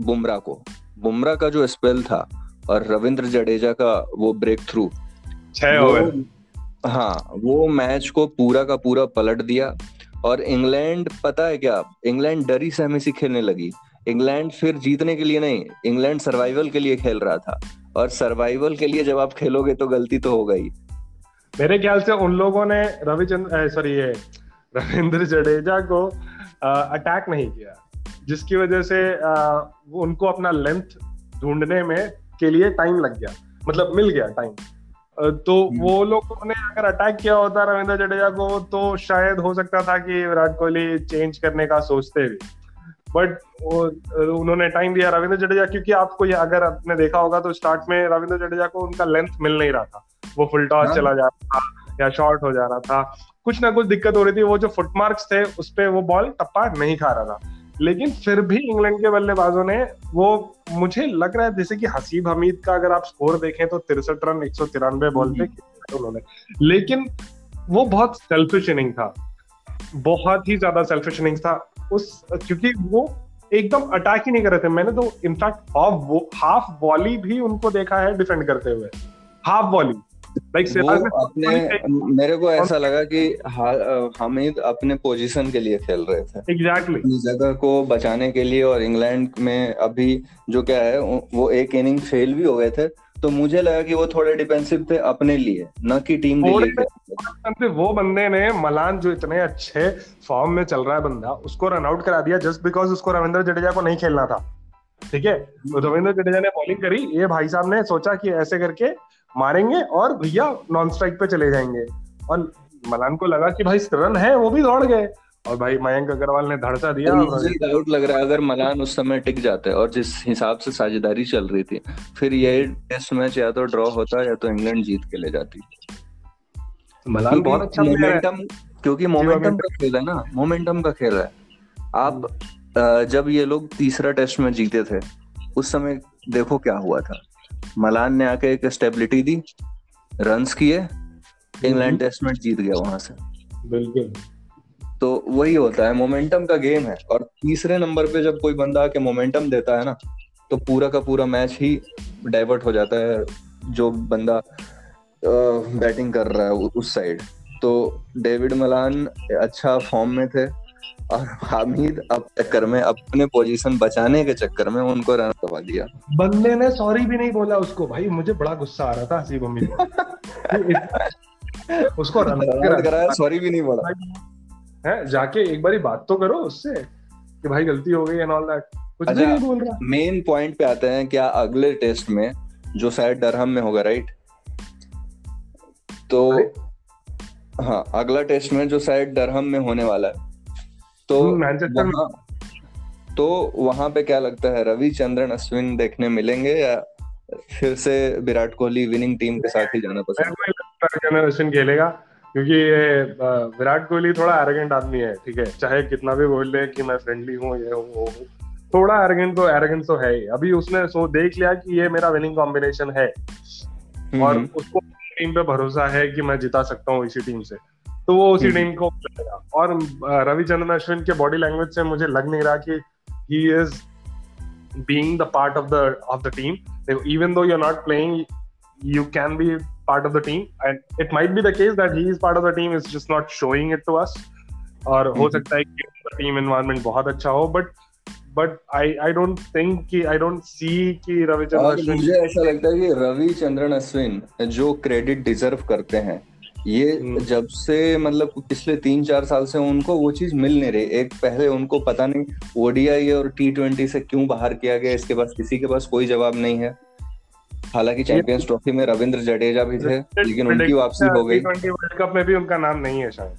Speaker 1: बुमराह को। बुमराह का जो स्पेल था और रविंद्र जडेजा का वो ब्रेक थ्रू हाँ वो मैच को पूरा का पूरा पलट दिया और इंग्लैंड पता है क्या इंग्लैंड डरी सहमे सी खेलने लगी। इंग्लैंड फिर जीतने के लिए नहीं इंग्लैंड सर्वाइवल के लिए खेल रहा था और सर्वाइवल के लिए जब आप खेलोगे तो गलती तो हो गई।
Speaker 2: मेरे ख्याल से उन लोगों ने रविचंद्र सॉरी ये रविंद्र जडेजा को अटैक नहीं किया। जिसकी वजह से आ, उनको अपना लेंथ ढूँढने में के लिए टाइम लग गया। मतलब मिल गया टाइम तो हम्म। वो लोगों ने अगर अटैक किया होता रविंद्र जडेजा को तो शायद हो सकता था कि विराट कोहली चेंज करने का सोचते भी। बट उन्होंने टाइम दिया रविंद्र जडेजा क्योंकि आपको ये अगर आपने देखा होगा तो स्टार्ट में रविंद्र जडेजा को उनका लेंथ मिल नहीं रहा था। वो फुल टॉस हाँ। चला जा रहा था। या शॉर्ट हो जा रहा था। कुछ ना कुछ दिक्कत हो रही थी वो जो फुटमार्क्स थे उस पर वो बॉल टप्पा नहीं खा रहा था। लेकिन फिर भी इंग्लैंड के बल्लेबाजों ने वो मुझे लग रहा है जैसे कि हसीब हमीद का अगर आप स्कोर देखें तो तिरसठ रन एक सौ तिरानवे बॉल पे उन्होंने। लेकिन वो बहुत सेल्फिश इनिंग था। बहुत ही ज़्यादा सेल्फिश इनिंग था। उस क्योंकि वो एकदम अटैक ही नहीं कर रहे थे। मैंने तो इनफैक्ट हाफ़ हाफ़ वॉली भी उनको देखा है डिफेंड करते हुए। हाफ़ वॉली
Speaker 1: लाइक like अपने मेरे को ऐसा लगा कि हामिद अपने पोजीशन के लिए खेल रहे थे।
Speaker 2: Exactly exactly.
Speaker 1: जगह को बचाने के लिए और इंग्लैंड में अभी जो क्या है वो एक इनिंग फेल भी हो गए थे तो मुझे लगा कि वो थोड़े डिफेंसिव थे अपने लिए न कि टीम के लिए
Speaker 2: वो बंदे ने मलान जो इतने अच्छे फॉर्म में चल रहा है बंदा उसको रन आउट करा दिया जस्ट बिकॉज़ उसको रविंद्र जडेजा को नहीं खेलना था। ठीक है? तो रविंद्र जडेजा ने बॉलिंग करी ये भाई साहब ने सोचा कि ऐसे करके मारेंगे और भैया नॉन स्ट्राइक पे चले जाएँगे। और मलान को लगा कि भाई रन है वो भी दौड़ गए। और भाई मयंक अग्रवाल ने धड़सा दिया।
Speaker 1: मुझे डाउट लग रहा है अगर मलान उस समय टिक जाते और जिस हिसाब से साझेदारी चल रही थी फिर ये टेस्ट मैच या तो ड्रॉ होता या तो इंग्लैंड जीत के ले जाती। मलान बहुत अच्छा मोमेंटम क्योंकि मोमेंटम का खेल है ना मोमेंटम का खेल है। आप जब ये लोग तीसरा टेस्ट में जीते थे उस समय देखो क्या हुआ था। मलान ने आके एक स्टेबिलिटी दी रन्स किए इंग्लैंड टेस्ट मैच जीत गया वहाँ से।
Speaker 2: बिल्कुल।
Speaker 1: तो वही होता है मोमेंटम का गेम है। और तीसरे नंबर पे जब कोई बंदा आके मोमेंटम देता है ना तो पूरा का पूरा मैच ही डाइवर्ट हो जाता है जो बंदा बैटिंग कर रहा है उस साइड तो डेविड मलान अच्छा फॉर्म में थे। और हामिद अब चक्कर में अपने पोजीशन बचाने के चक्कर में उनको रन करवा दिया।
Speaker 2: बंदे ने सॉरी भी नहीं बोला उसको। भाई मुझे बड़ा गुस्सा आ रहा था हसीब अमीर उसको रन कराया
Speaker 1: सॉरी भी नहीं बोला।
Speaker 2: है जाके एक बारी बात तो करो उससे कि भाई गलती हो गई एंड ऑल दैट कुछ अच्छा, नहीं बोल रहा।
Speaker 1: मेन पॉइंट पे आते हैं क्या अगले टेस्ट में जो शायद डरहम में होगा राइट तो हाँ अगला टेस्ट में जो शायद डरहम में होने वाला है। तो मैनचेस्टर में तो वहाँ पे क्या लगता है रविचंद्रन अश्विन देखने मिलेंगे या फिर से विराट कोहली विनिंग टीम के साथ ही जाना
Speaker 2: पसंद? अश्विन खेलेगा क्योंकि ये विराट कोहली थोड़ा एरोगेंट आदमी है ठीक है? चाहे कितना भी बोल ले कि मैं फ्रेंडली हूँ ये हूँ वो हूँ थोड़ा एरोगेंट तो एरोगेंट तो है ही। अभी उसने सो देख लिया कि ये मेरा विनिंग कॉम्बिनेशन है और हम्म। उसको टीम पे भरोसा है कि मैं जिता सकता हूँ इसी टीम से। तो वो उसी हम्म। टीम को और रविचंद्रन अश्विन के बॉडी लैंग्वेज से मुझे लग नहीं रहा कि he is being the part of the of the team even though you are not playing you can be part of the team and it might be the case that he is part of the team is just not showing it to us और हो हम्म। सकता है कि टीम एनवायरमेंट बहुत अच्छा हो but but I I don't think कि आई डोंट सी कि रविचंद्रन
Speaker 1: मुझे ऐसा लगता है कि रविचंद्रन अश्विन जो क्रेडिट डिजर्व करते हैं ये हम्म। जब से मतलब पिछले तीन चार साल से उनको वो चीज़ मिल नहीं रही। एक पहले उनको पता नहीं ओडीआई और टी ट्वेंटी से क्यों बाहर किया गया इसके पास किसी के पास कोई जवाब नहीं है। हालाँकि चैंपियंस ट्रॉफी में रविंद्र जडेजा भी थे लेकिन उनकी वापसी हो गई।
Speaker 2: वर्ल्ड कप में भी उनका नाम नहीं है शायद।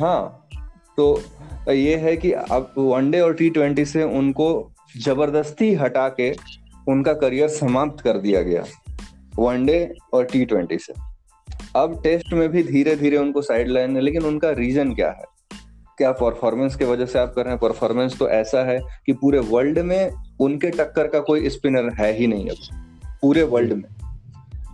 Speaker 1: हाँ तो ये है कि अब वनडे और टी ट्वेंटी से उनको ज़बरदस्ती हटा के उनका करियर समाप्त कर दिया गया वनडे और टी ट्वेंटी से। अब टेस्ट में भी धीरे धीरे उनको साइड लाइन है, लेकिन उनका रीजन क्या है? क्या परफॉर्मेंस की वजह से आप कर रहे हैं? परफॉर्मेंस तो ऐसा है कि पूरे वर्ल्ड में उनके टक्कर का कोई स्पिनर है ही नहीं अब। पूरे वर्ल्ड में।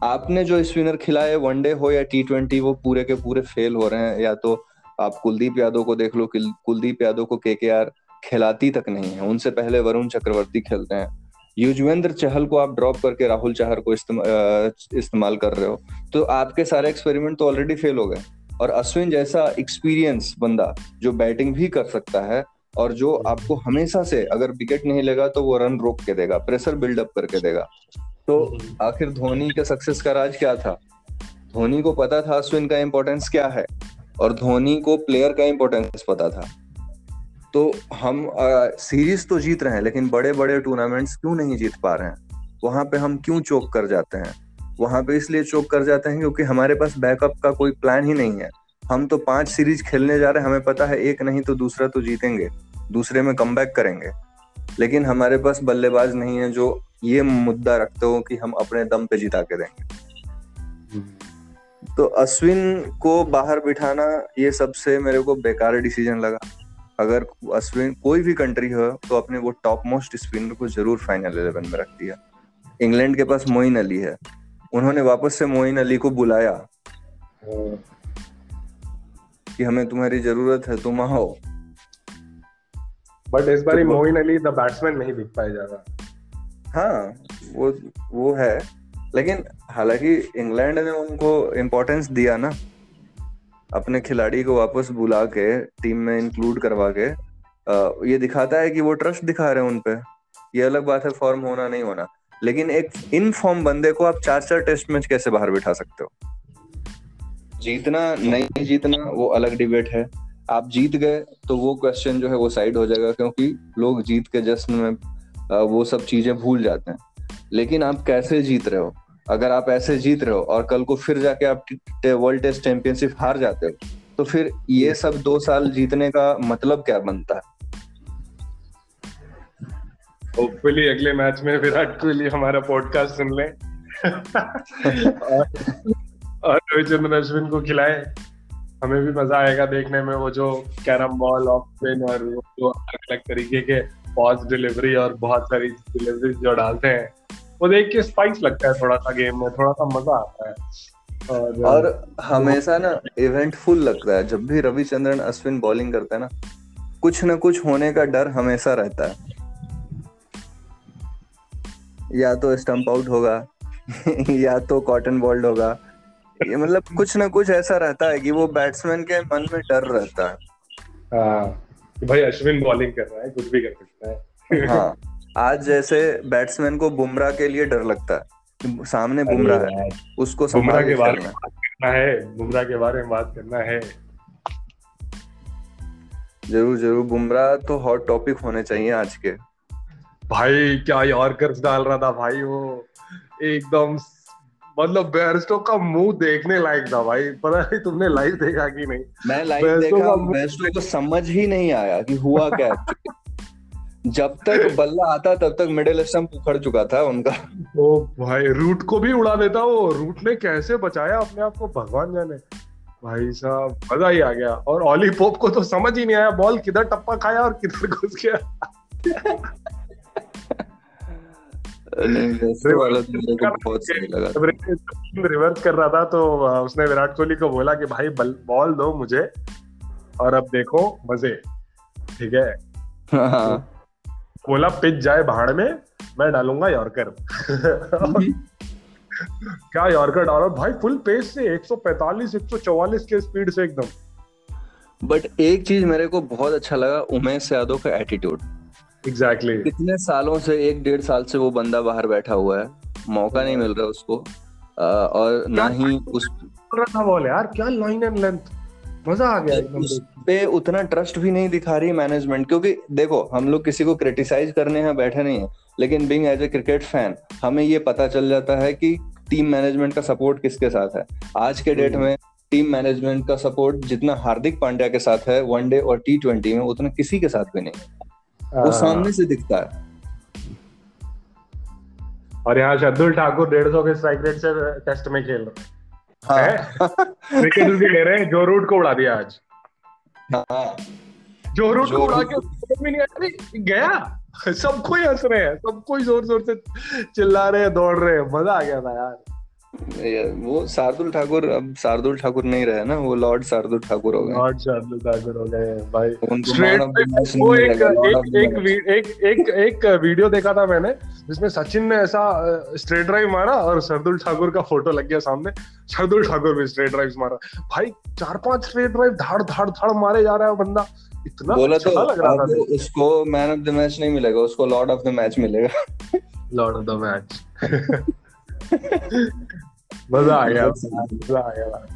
Speaker 1: आपने जो स्पिनर खिलाए वनडे हो या टी ट्वेंटी वो पूरे के पूरे फेल हो रहे हैं, या तो आप कुलदीप यादव को देख लो कुलदीप यादव को के खिलाती तक नहीं है। उनसे पहले वरुण चक्रवर्ती खेलते हैं। युजवेंद्र चहल को आप ड्रॉप करके राहुल चाहर को इस्तेमाल कर रहे हो। तो आपके सारे एक्सपेरिमेंट तो ऑलरेडी फेल हो गए। और अश्विन जैसा एक्सपीरियंस बंदा जो बैटिंग भी कर सकता है और जो आपको हमेशा से, अगर विकेट नहीं लेगा तो वो रन रोक के देगा प्रेशर बिल्डअप करके देगा। तो आखिर धोनी का सक्सेस का राज क्या था? धोनी को पता था अश्विन का इम्पोर्टेंस क्या है? और धोनी को प्लेयर का इम्पोर्टेंस पता था। तो हम सीरीज़ तो जीत रहे हैं लेकिन बड़े बड़े टूर्नामेंट्स क्यों नहीं जीत पा रहे हैं? वहाँ पे हम क्यों चोक कर जाते हैं? वहाँ पे इसलिए चोक कर जाते हैं क्योंकि हमारे पास बैकअप का कोई प्लान ही नहीं है। हम तो पाँच सीरीज़ खेलने जा रहे हैं हमें पता है एक नहीं तो दूसरा तो जीतेंगे दूसरे में कम करेंगे। लेकिन हमारे पास बल्लेबाज नहीं है जो ये मुद्दा रखते हो कि हम अपने दम पे जिता के देंगे। तो अश्विन को बाहर बिठाना ये सबसे मेरे को बेकार डिसीज़न लगा। अगर अश्विन कोई भी कंट्री हो तो अपने वो टॉप मोस्ट स्पिनर को ज़रूर फाइनल इलेवन में रख दिया। इंग्लैंड के पास मोइन अली है। उन्होंने वापस से मोइन अली को बुलाया कि हमें तुम्हारी ज़रूरत है तुम आओ।
Speaker 2: बट इस बार तो मोइन अली द बैट्समैन नहीं दिख पाए ज़्यादा।
Speaker 1: हाँ वो वो है। लेकिन हालाँकि इंग्लैंड ने उनको इम्पोर्टेंस दिया ना। अपने खिलाड़ी को वापस बुला के, टीम में इंक्लूड करवा के ये दिखाता है कि वो ट्रस्ट दिखा रहे हैं उनपे ये अलग बात है फॉर्म होना नहीं होना। लेकिन एक इन फॉर्म बंदे को आप चार चार टेस्ट मैच कैसे बाहर बिठा सकते हो? जीतना, नहीं जीतना, वो अलग डिबेट है। आप जीत गए तो वो क्वेश्चन जो है, वो साइड हो जाएगा, क्योंकि लोग जीत के जश्न में वो सब चीज़ें भूल जाते हैं। लेकिन आप कैसे जीत रहे हो? अगर आप ऐसे जीत रहे हो और कल को फिर जाके आप वर्ल्ड टेस्ट चैंपियनशिप हार जाते हो तो फिर ये सब दो साल जीतने का मतलब क्या बनता है?
Speaker 2: होपफुली अगले मैच में विराट कोहली हमारा पॉडकास्ट सुन ले। और रोहित चंद्र अश्विन को खिलाए। हमें भी मज़ा आएगा देखने में वो जो कैरम बॉल ऑफ़ स्पिन और वो जो अलग अलग तरीके के पॉज डिलीवरी और बहुत सारी डिलीवरी जो डालते हैं। वो देख के स्पाइस लगता है थोड़ा सा गेम में थोड़ा सा मज़ा आता है।
Speaker 1: और, और हमेशा ना इवेंट फुल लगता है। जब भी रविचंद्रन अश्विन बॉलिंग करते हैं ना कुछ ना कुछ होने का डर हमेशा रहता है। या तो स्टंप आउट होगा या तो कॉटन बॉल्ड होगा। ये मतलब कुछ ना कुछ ऐसा रहता है कि वो बैट्समैन के मन में डर रहता है।
Speaker 2: हाँ भाई अश्विन बॉलिंग कर रहा है कुछ भी कर सकता है।
Speaker 1: हाँ। आज जैसे बैट्समैन को बुमराह के लिए डर लगता है सामने बुमराह है उसको
Speaker 2: बुमराह के बारे में बात करना है बुमराह के बारे में बात करना है।
Speaker 1: ज़रूर ज़रूर बुमराह तो हॉट टॉपिक होने चाहिए आज के।
Speaker 2: भाई क्या यॉर्कर्स डाल रहा था भाई वो। एकदम मतलब बेरस्टो का मुँह देखने लायक था भाई पता नहीं तुमने लाइव देखा कि नहीं।
Speaker 1: मैं लाइव देखा बेरस्टो को समझ ही नहीं आया कि हुआ क्या जब तक बल्ला आता तब तक मिडिल स्टंप उखड़ चुका था उनका।
Speaker 2: ओ भाई रूट को भी उड़ा देता वो। रूट ने कैसे बचाया अपने आप को? भगवान जाने। भाई साहब मज़ा ही आ गया। और ऑली पोप को तो समझ ही नहीं आया। बॉल किधर टप्पा खाया और किधर घुस गया। रिवर्स कर रहा था तो उसने विराट कोहली को बोला कि भाई बॉल दो मुझे। और अब देखो मज़े। ठीक है? हाँ। बोला पिच जाए भाड़ में मैं डालूँगा यॉर्कर। क्या यॉर्कर डाला? भाई फुल पेस से 145 144 के स्पीड से एकदम।
Speaker 1: बट एक चीज़ मेरे को बहुत अच्छा लगा उमेश यादव का एटीट्यूड
Speaker 2: एग्जैक्टली exactly.
Speaker 1: कितने सालों से एक डेढ़ साल से वो बंदा बाहर बैठा हुआ है। मौका नहीं मिल रहा उसको। और ना ही उस
Speaker 2: था बॉल यार? क्या लाइन एंड लेंथ मज़ा आ गया
Speaker 1: उस पे उतना ट्रस्ट भी नहीं दिखा रही मैनेजमेंट क्योंकि देखो हम लोग किसी को क्रिटिसाइज करने हैं बैठे नहीं है लेकिन being as a cricket fan हमें ये पता चल जाता है कि टीम मैनेजमेंट का सपोर्ट किसके साथ है। आज के डेट में टीम मैनेजमेंट का सपोर्ट जितना हार्दिक पांड्या के साथ है वनडे और टी ट्वेंटी में उतना किसी के साथ भी नहीं। वो हाँ। सामने से दिखता है।
Speaker 2: और यहाँ शब्दुल ठाकुर डेढ़ सौ के स्ट्राइक रेट से टेस्ट में खेल रहे हाँ। क्रिकेट भी ले रहे हैं जो रूट को उड़ा दिया आज। हाँ। जो रूट को उड़ा के नहीं अरे गया? सबको ही हंस रहे हैं सबको ही ज़ोर ज़ोर से चिल्ला रहे हैं दौड़ रहे हैं। मज़ा आ गया था यार।
Speaker 1: वो शार्दुल ठाकुर अब शार्दुल ठाकुर नहीं रहे ना वो लॉर्ड शार्दुल ठाकुर हो गए।
Speaker 2: लॉर्ड शार्दुल ठाकुर हो गए भाई। स्ट्रेट वो एक एक एक एक एक वीडियो देखा था मैंने जिसमें सचिन ने ऐसा स्ट्रेट ड्राइव मारा और शार्दुल ठाकुर का फ़ोटो लग गया सामने। शार्दुल ठाकुर भी स्ट्रेट ड्राइव मारा। भाई चार पाँच स्ट्रेट ड्राइव धाड़ धाड़ धाड़ मारे जा रहा है बंदा। इतना बोला अच्छा तो लग रहा था।
Speaker 1: उसको मैन ऑफ़ द मैच नहीं मिलेगा उसको लॉर्ड ऑफ़ द मैच मिलेगा।
Speaker 2: लॉर्ड ऑफ़ द मैच मज़ा आ गया। मज़ा आ गया।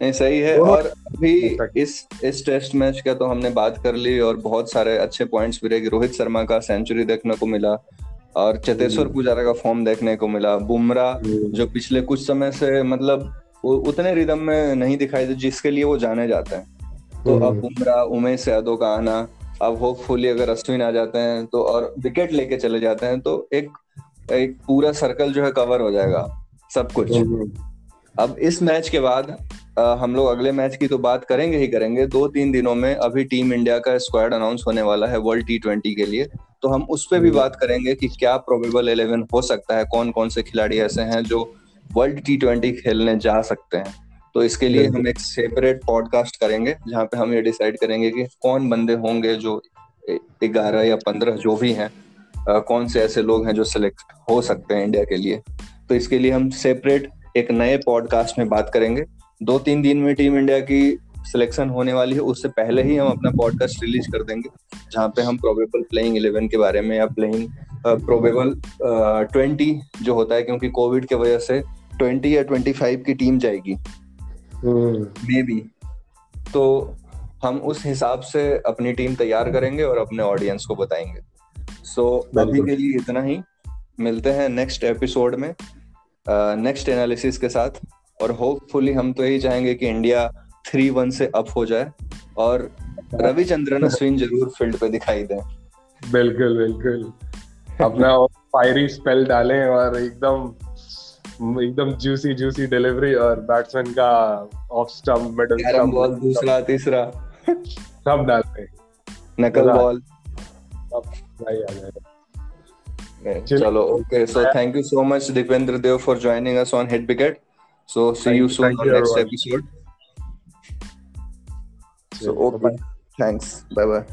Speaker 1: नहीं सही है। और अभी इस इस टेस्ट मैच का तो हमने बात कर ली और बहुत सारे अच्छे पॉइंट्स भी रहे रोहित शर्मा का सेंचुरी देखने को मिला। और चतेश्वर हम्म। पुजारा का फॉर्म देखने को मिला बुमराह हम्म। जो पिछले कुछ समय से मतलब उतने रिदम में नहीं दिखाई दे जिसके लिए वो जाने जाते हैं तो अब हम्म। बुमराह उमेश यादव का आना अब होपफुली अगर अश्विन आ जाते हैं तो और विकेट लेके चले जाते हैं तो एक एक पूरा सर्कल जो है कवर हो जाएगा सब कुछ अब इस मैच के बाद हम लोग अगले मैच की तो बात करेंगे ही करेंगे। दो तीन दिनों में अभी टीम इंडिया का स्क्वाड अनाउंस होने वाला है वर्ल्ड टी ट्वेंटी के लिए। तो हम उस पर भी बात करेंगे कि क्या प्रोबेबल इलेवन हो सकता है कौन कौन से खिलाड़ी ऐसे हैं जो वर्ल्ड टी ट्वेंटी खेलने जा सकते हैं। तो इसके लिए हम एक सेपरेट पॉडकास्ट करेंगे जहाँ पे हम ये डिसाइड करेंगे कि कौन बंदे होंगे जो ग्यारह या पंद्रह जो भी हैं कौन से ऐसे लोग हैं जो सिलेक्ट हो सकते हैं इंडिया के लिए। तो इसके लिए हम सेपरेट एक नए पॉडकास्ट में बात करेंगे। दो तीन दिन में टीम इंडिया की सिलेक्शन होने वाली है। उससे पहले ही हम अपना पॉडकास्ट रिलीज़ कर देंगे जहाँ पे हम प्रोबेबल प्लेइंग इलेवन के बारे में या प्लेइंग प्रोबेबल ट्वेंटी जो होता है क्योंकि कोविड के वजह से ट्वेंटी या ट्वेंटी फाइव की टीम जाएगी। मे हम्म। बी तो हम उस हिसाब से अपनी टीम तैयार करेंगे और अपने ऑडियंस को बताएँगे। सो so, अभी के लिए इतना ही। मिलते हैं नेक्स्ट एपिसोड में नेक्स्ट uh, एनालिसिस के साथ। और होपफुली हम तो यही चाहेंगे कि इंडिया थ्री वन से अप हो जाए और रविचंद्रन अश्विन ज़रूर फ़ील्ड पे दिखाई दे।
Speaker 2: बिल्कुल बिल्कुल। अपना फायरी स्पेल डालें और एकदम एकदम जूसी जूसी डिलीवरी और बैट्समैन का off stump middle
Speaker 1: stump ball दूसरा तीसरा।
Speaker 2: सब डालते
Speaker 1: नकल बॉल
Speaker 2: भाई आ जाएगा
Speaker 1: चलो okay so thank you so much Dipendra Dev for joining us on hit wicket So see you soon on next episode. So okay. Thanks. Bye bye.